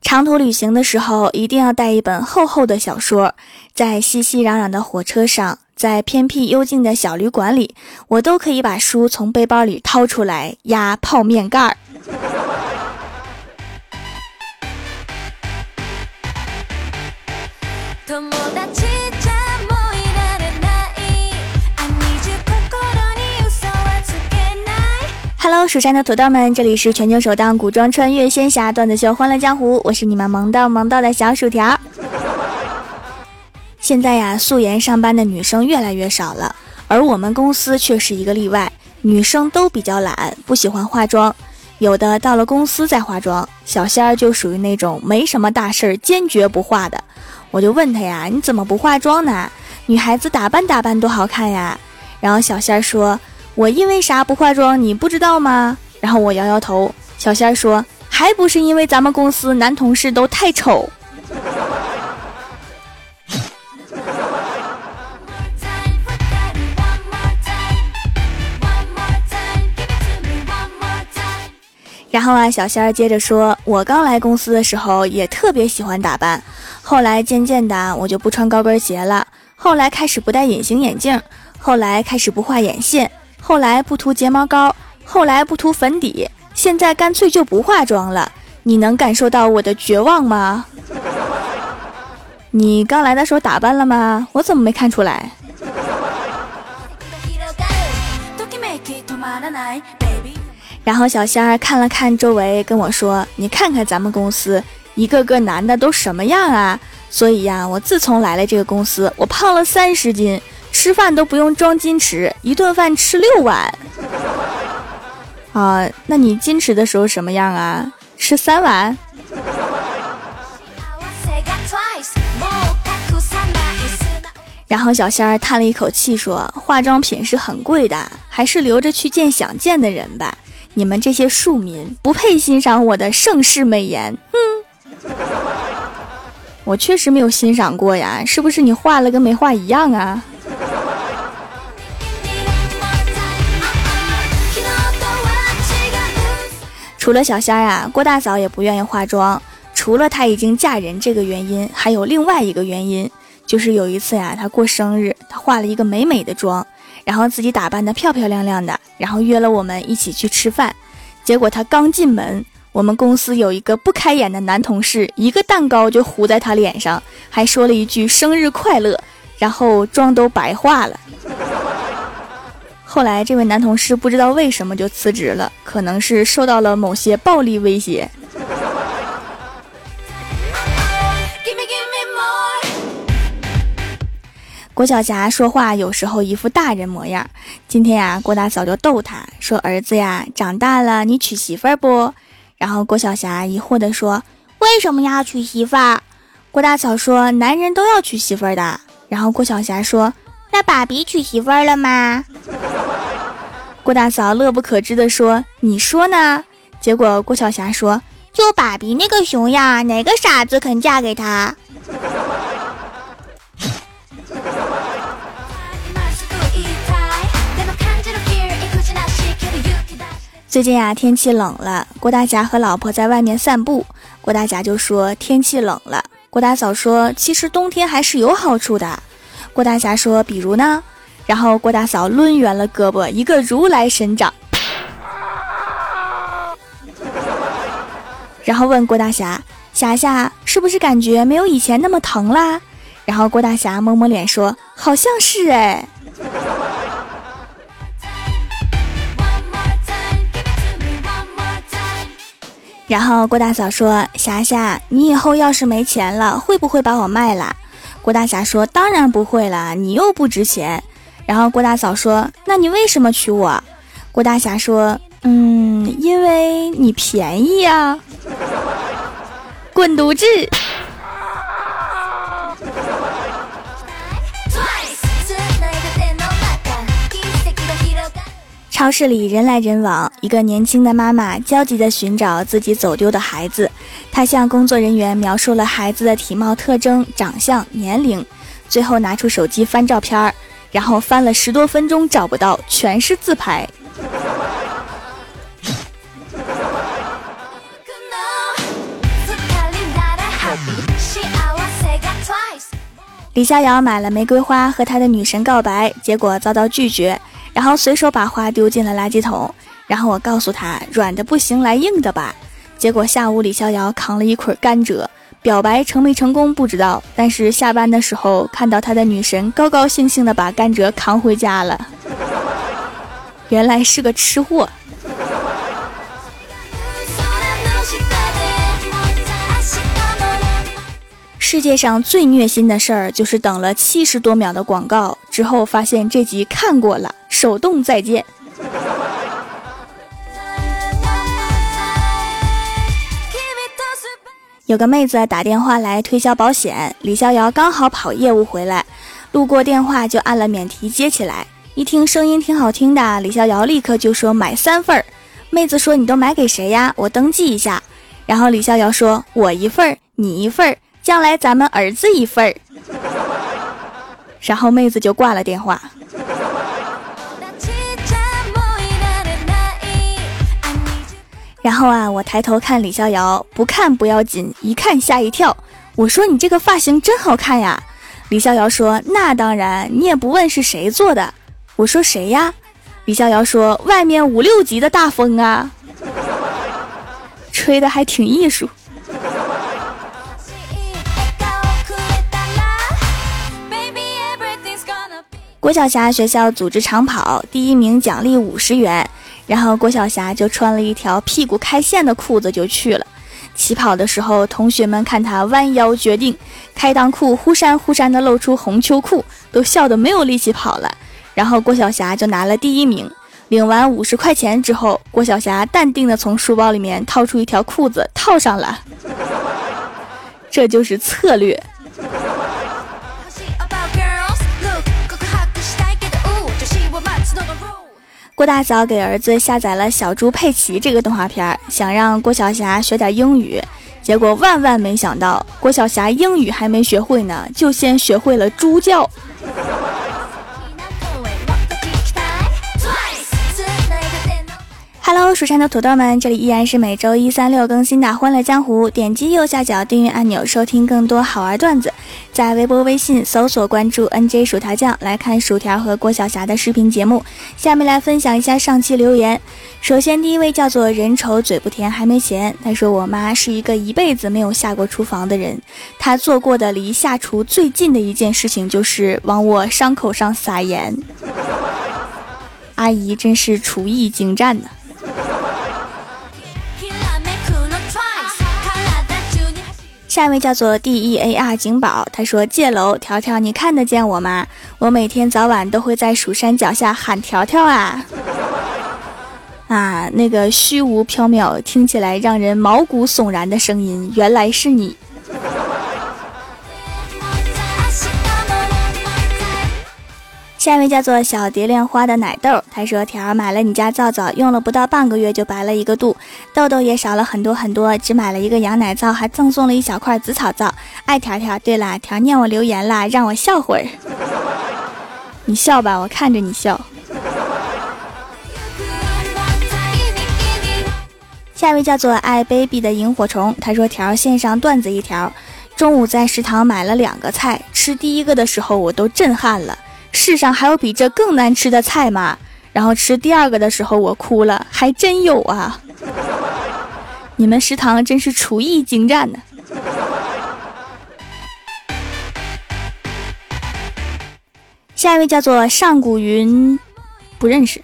长途旅行的时候，一定要带一本厚厚的小说。在熙熙攘攘的火车上，在偏僻幽静的小旅馆里，我都可以把书从背包里掏出来压泡面盖儿。蜀山的土豆们，这里是全球首档古装穿越仙侠段子秀《欢乐江湖》，我是你们萌到萌到的小薯条。现在呀，素颜上班的女生越来越少了，而我们公司却是一个例外，女生都比较懒，不喜欢化妆，有的到了公司再化妆。小仙儿就属于那种没什么大事儿，坚决不化的。我就问他呀，你怎么不化妆呢？女孩子打扮打扮多好看呀。然后小仙儿说。我因为啥不化妆？你不知道吗？然后我摇摇头。小仙儿说：“还不是因为咱们公司男同事都太丑。”然后啊，小仙儿接着说：“我刚来公司的时候也特别喜欢打扮，后来渐渐的我就不穿高跟鞋了，后来开始不戴隐形眼镜，后来开始不画眼线。”后来不涂睫毛膏，后来不涂粉底，现在干脆就不化妆了。你能感受到我的绝望吗？你刚来的时候打扮了吗？我怎么没看出来？然后小仙儿看了看周围，跟我说：“你看看咱们公司，一个个男的都什么样啊？所以呀，我自从来了这个公司，我胖了三十斤。”吃饭都不用装矜持，一顿饭吃六碗。啊，那你矜持的时候什么样啊？吃三碗。然后小仙儿叹了一口气说：“化妆品是很贵的，还是留着去见想见的人吧。你们这些庶民不配欣赏我的盛世美颜。”哼，我确实没有欣赏过呀，是不是你画了跟没画一样啊？除了小仙儿啊，郭大嫂也不愿意化妆。除了她已经嫁人这个原因，还有另外一个原因，就是有一次呀，她过生日，她化了一个美美的妆，然后自己打扮的漂漂亮亮的，然后约了我们一起去吃饭。结果她刚进门，我们公司有一个不开眼的男同事，一个蛋糕就糊在她脸上，还说了一句生日快乐，然后妆都白化了。后来，这位男同事不知道为什么就辞职了，可能是受到了某些暴力威胁。郭晓霞说话有时候一副大人模样。今天呀，郭大嫂就逗他说：“儿子呀，长大了你娶媳妇儿不？”然后郭晓霞疑惑地说：“为什么要娶媳妇儿？”郭大嫂说：“男人都要娶媳妇儿的。”然后郭晓霞说。那爸比娶媳妇儿了吗？郭大嫂乐不可支地说：“你说呢？”结果郭晓霞说：“就爸比那个熊样，哪个傻子肯嫁给他？” 最近呀，天气冷了，郭大侠和老婆在外面散步。郭大侠就说：“天气冷了。”郭大嫂说：“其实冬天还是有好处的。”郭大侠说：“比如呢？”然后郭大嫂抡圆了胳膊，一个如来神掌，然后问郭大侠：“侠侠，是不是感觉没有以前那么疼啦？”然后郭大侠摸摸脸说：“好像是哎。”然后郭大嫂说：“霞霞，你以后要是没钱了，会不会把我卖了？”郭大侠说：“当然不会了，你又不值钱。”然后郭大嫂说：“那你为什么娶我？”郭大侠说：“嗯，因为你便宜呀。”滚犊子！超市里人来人往，一个年轻的妈妈焦急地寻找自己走丢的孩子。她向工作人员描述了孩子的体貌特征、长相、年龄，最后拿出手机翻照片儿，然后翻了十多分钟找不到全是自拍。李逍遥买了玫瑰花和他的女神告白结果遭到拒绝然后随手把花丢进了垃圾桶然后我告诉他软的不行来硬的吧。结果下午李逍遥扛了一捆甘蔗表白成没成功不知道，但是下班的时候看到他的女神高高兴兴的把甘蔗扛回家了。原来是个吃货。世界上最虐心的事儿就是等了七十多秒的广告之后，发现这集看过了，手动再见。有个妹子打电话来推销保险，李逍遥刚好跑业务回来，路过电话就按了免提接起来，一听声音挺好听的，李逍遥立刻就说买三份儿。妹子说你都买给谁呀？我登记一下。然后李逍遥说我一份儿，你一份儿。将来咱们儿子一份儿，然后妹子就挂了电话。然后啊，我抬头看李逍遥，不看不要紧，一看吓一跳。我说你这个发型真好看呀。李逍遥说那当然，你也不问是谁做的。我说谁呀？李逍遥说外面五六级的大风啊，吹的还挺艺术。郭晓霞学校组织长跑，第一名奖励五十元，然后郭晓霞就穿了一条屁股开线的裤子就去了。起跑的时候，同学们看她弯腰决定，开裆裤忽闪忽闪的露出红秋裤，都笑得没有力气跑了。然后郭晓霞就拿了第一名。领完五十块钱之后，郭晓霞淡定的从书包里面掏出一条裤子套上了，这就是策略。郭大嫂给儿子下载了《小猪佩奇》这个动画片，想让郭晓霞学点英语，结果万万没想到，郭晓霞英语还没学会呢，就先学会了猪叫。Hello，蜀山的土豆们，这里依然是每周一、三、六更新的《欢乐江湖》。点击右下角订阅按钮，收听更多好玩段子。在微博、微信搜索关注 “nj 薯条酱”，来看薯条和郭晓霞的视频节目。下面来分享一下上期留言。首先，第一位叫做“人丑嘴不甜，还没钱”。他说：“我妈是一个一辈子没有下过厨房的人，她做过的离下厨最近的一件事情就是往我伤口上撒盐。”阿姨真是厨艺精湛呢。下一位叫做 D E A R 景宝，他说：“借楼条条，你看得见我吗？我每天早晚都会在蜀山脚下喊条条啊啊！那个虚无缥缈、听起来让人毛骨悚然的声音，原来是你。”下一位叫做小蝶恋花的奶豆，他说：“条买了你家皂皂，用了不到半个月就白了一个度，痘痘也少了很多很多。只买了一个羊奶皂，还赠送了一小块紫草皂。爱条条。对了，条念我留言啦，让我笑会儿。你笑吧，我看着你笑。”下一位叫做爱 baby 的萤火虫，他说：“条线上段子一条，中午在食堂买了两个菜，吃第一个的时候我都震撼了。”世上还有比这更难吃的菜吗？然后吃第二个的时候，我哭了，还真有啊！你们食堂真是厨艺精湛呢。下一位叫做上古云，不认识。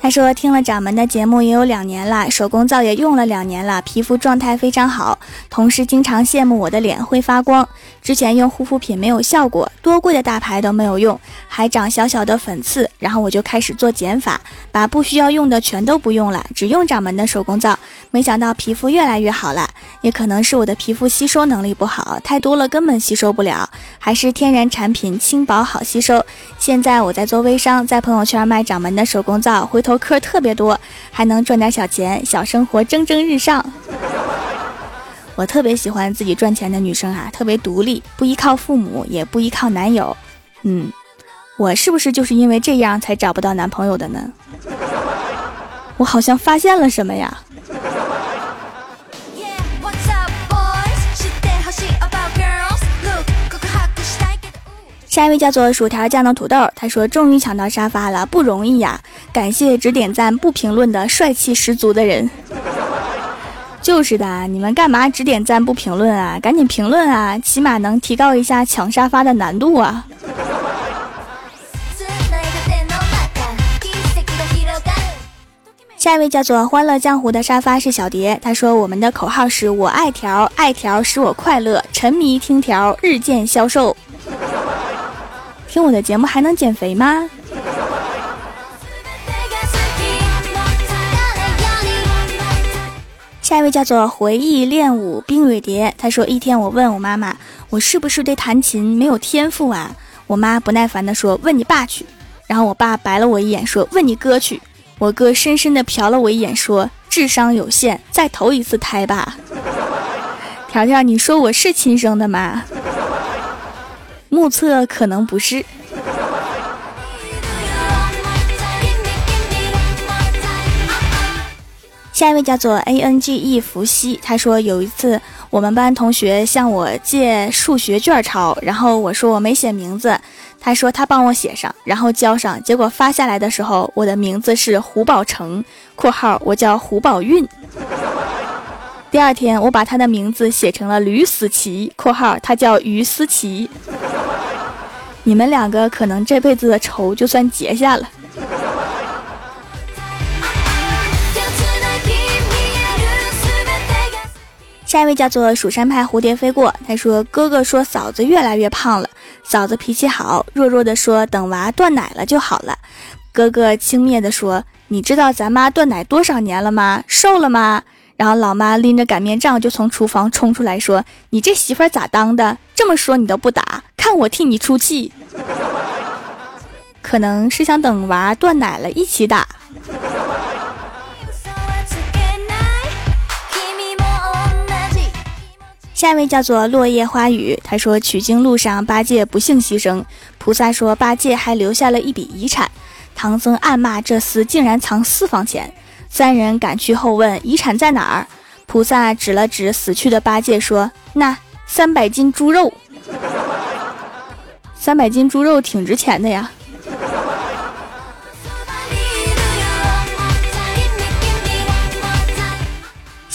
他说听了掌门的节目也有两年了，手工皂也用了两年了，皮肤状态非常好，同事经常羡慕我的脸会发光。之前用护肤品没有效果，多贵的大牌都没有用，还长小小的粉刺。然后我就开始做减法，把不需要用的全都不用了，只用掌门的手工皂。没想到皮肤越来越好了，也可能是我的皮肤吸收能力不好，太多了根本吸收不了，还是天然产品轻薄好吸收。现在我在做微商，在朋友圈卖掌门的手工皂，回头客特别多，还能赚点小钱，小生活蒸蒸日上。我特别喜欢自己赚钱的女生啊，特别独立，不依靠父母，也不依靠男友。嗯，我是不是就是因为这样才找不到男朋友的呢？我好像发现了什么呀？下一位叫做薯条酱的土豆，他说终于抢到沙发了，不容易呀！感谢只点赞不评论的帅气十足的人。就是的，你们干嘛只点赞不评论啊？赶紧评论啊，起码能提高一下抢沙发的难度啊！下一位叫做欢乐江湖的沙发是小蝶，他说我们的口号是我爱条，爱条使我快乐，沉迷听条，日渐消瘦。听我的节目还能减肥吗？下一位叫做回忆练舞冰蕊蝶，他说一天我问我妈妈，我是不是对弹琴没有天赋啊？我妈不耐烦的说，问你爸去。然后我爸白了我一眼说，问你哥去。我哥深深的瞟了我一眼说，智商有限，再投一次胎吧。条条，你说我是亲生的吗？目测可能不是。下一位叫做 A N G E 伏羲，他说有一次我们班同学向我借数学卷抄，然后我说我没写名字，他说他帮我写上，然后交上，结果发下来的时候我的名字是胡宝成（括号我叫胡宝运）。第二天我把他的名字写成了吕思琪（括号他叫于思琪）。你们两个可能这辈子的仇就算结下了。下一位叫做蜀山派蝴蝶飞过，他说：“哥哥说嫂子越来越胖了，嫂子脾气好，弱弱的说等娃断奶了就好了。”哥哥轻蔑的说：“你知道咱妈断奶多少年了吗？瘦了吗？”然后老妈拎着擀面杖就从厨房冲出来说：“你这媳妇咋当的？这么说你都不打，看我替你出气。”可能是想等娃断奶了一起打。下一位叫做落叶花雨，他说取经路上八戒不幸牺牲，菩萨说八戒还留下了一笔遗产，唐僧暗骂这厮竟然藏私房钱，三人赶去后问遗产在哪儿，菩萨指了指死去的八戒说那三百斤猪肉，三百斤猪肉挺值钱的呀。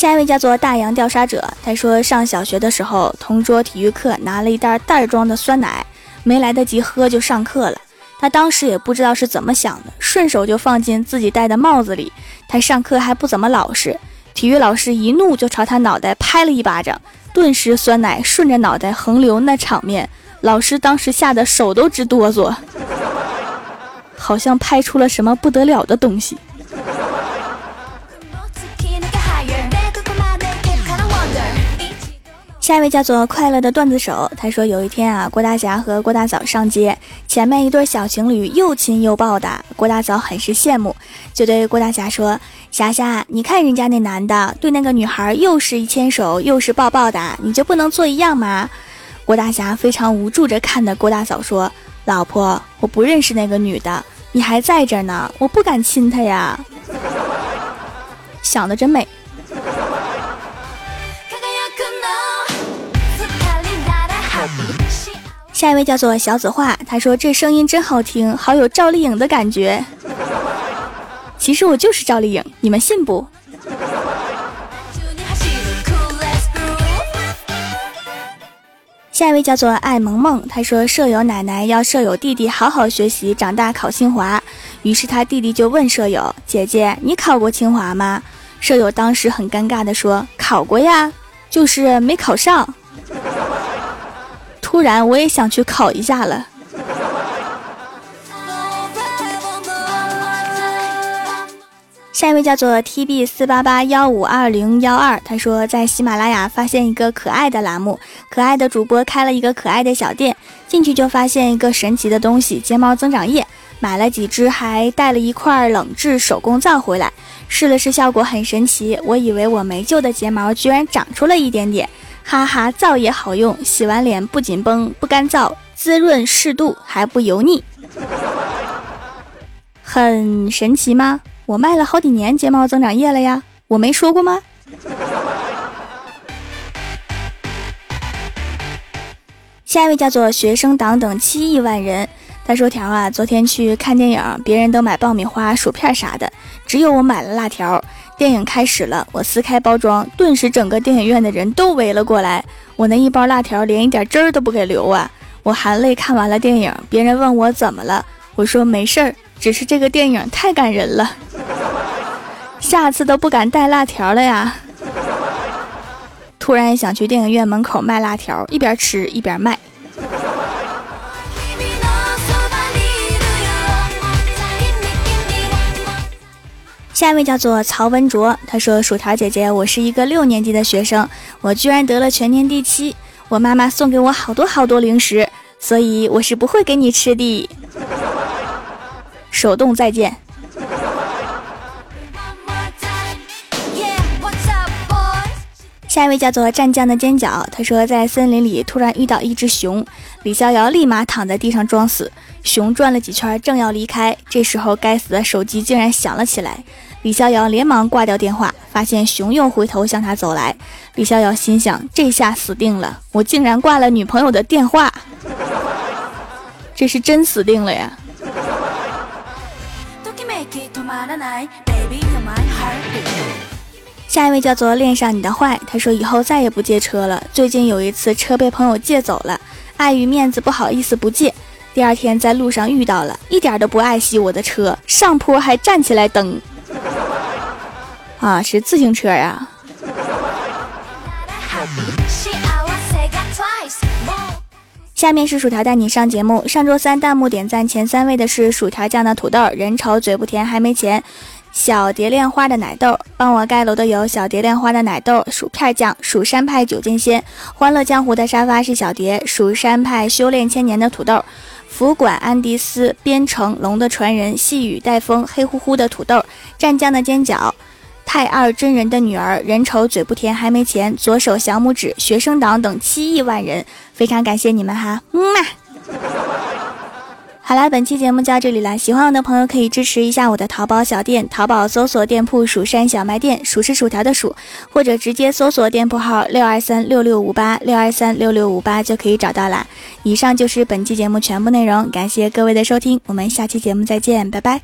下一位叫做大洋调查者，他说上小学的时候，同桌体育课拿了一袋袋装的酸奶，没来得及喝就上课了。他当时也不知道是怎么想的，顺手就放进自己戴的帽子里。他上课还不怎么老实，体育老师一怒就朝他脑袋拍了一巴掌，顿时酸奶顺着脑袋横流，那场面，老师当时吓得手都直哆嗦，好像拍出了什么不得了的东西。下一位叫做快乐的段子手，他说有一天啊，郭大侠和郭大嫂上街，前面一对小情侣又亲又抱的，郭大嫂很是羡慕，就对郭大侠说：“侠侠，你看人家那男的对那个女孩又是一牵手又是抱抱的，你就不能做一样吗？”郭大侠非常无助着看着郭大嫂说：“老婆，我不认识那个女的，你还在这呢，我不敢亲她呀。”想的真美。下一位叫做小紫画，他说这声音真好听，好有赵丽颖的感觉。其实我就是赵丽颖，你们信不？下一位叫做爱萌萌，他说舍友奶奶要舍友弟弟好好学习，长大考清华。于是他弟弟就问舍友姐姐：“你考过清华吗？”舍友当时很尴尬的说：“考过呀，就是没考上。”突然，我也想去考一下了。下一位叫做 T B 四八八幺五二零幺二，他说在喜马拉雅发现一个可爱的栏目，可爱的主播开了一个可爱的小店，进去就发现一个神奇的东西——睫毛增长液，买了几支，还带了一块冷制手工皂回来，试了试，效果很神奇。我以为我没救的睫毛居然长出了一点点。哈哈，皂也好用，洗完脸不紧绷、不干燥，滋润适度还不油腻，很神奇吗？我卖了好几年睫毛增长液了呀，我没说过吗？下一位叫做学生党等七亿万人。他说条啊，昨天去看电影，别人都买爆米花、薯片啥的，只有我买了辣条。电影开始了，我撕开包装，顿时整个电影院的人都围了过来。我那一包辣条连一点汁儿都不给留啊！我含泪看完了电影，别人问我怎么了，我说没事儿，只是这个电影太感人了，下次都不敢带辣条了呀。突然想去电影院门口卖辣条，一边吃一边卖。下一位叫做曹文卓，他说：“薯条姐姐，我是一个六年级的学生，我居然得了全年第七。我妈妈送给我好多好多零食，所以我是不会给你吃的。手动再见。”下一位叫做战将的尖角，他说在森林里突然遇到一只熊，李逍遥立马躺在地上装死，熊转了几圈正要离开，这时候该死的手机竟然响了起来。李逍遥连忙挂掉电话，发现熊又回头向他走来。李逍遥心想：这下死定了，我竟然挂了女朋友的电话，这是真死定了呀！下一位叫做恋上你的坏，他说以后再也不借车了。最近有一次车被朋友借走了，碍于面子不好意思不借。第二天在路上遇到了，一点都不爱惜我的车，上坡还站起来蹬。啊，是自行车呀！下面是薯条带你上节目。上周三弹幕点赞前三位的是薯条酱的土豆，人丑嘴不甜还没钱。小蝶恋花的奶豆，帮我盖楼的有小蝶恋花的奶豆、薯片酱、蜀山派九剑仙、欢乐江湖的沙发是小蝶、蜀山派修炼千年的土豆、福管安迪斯、边城龙的传人、细雨带风、黑乎乎的土豆、湛江的尖角。太二真人的女儿，人丑嘴不甜还没钱，左手小拇指，学生党等七亿万人，非常感谢你们哈，么么。好啦，本期节目就到这里啦，喜欢我的朋友可以支持一下我的淘宝小店，淘宝搜索店铺“蜀山小卖店”，薯是薯条的薯，或者直接搜索店铺号六二三六六五八六二三六六五八就可以找到啦。以上就是本期节目全部内容，感谢各位的收听，我们下期节目再见，拜拜。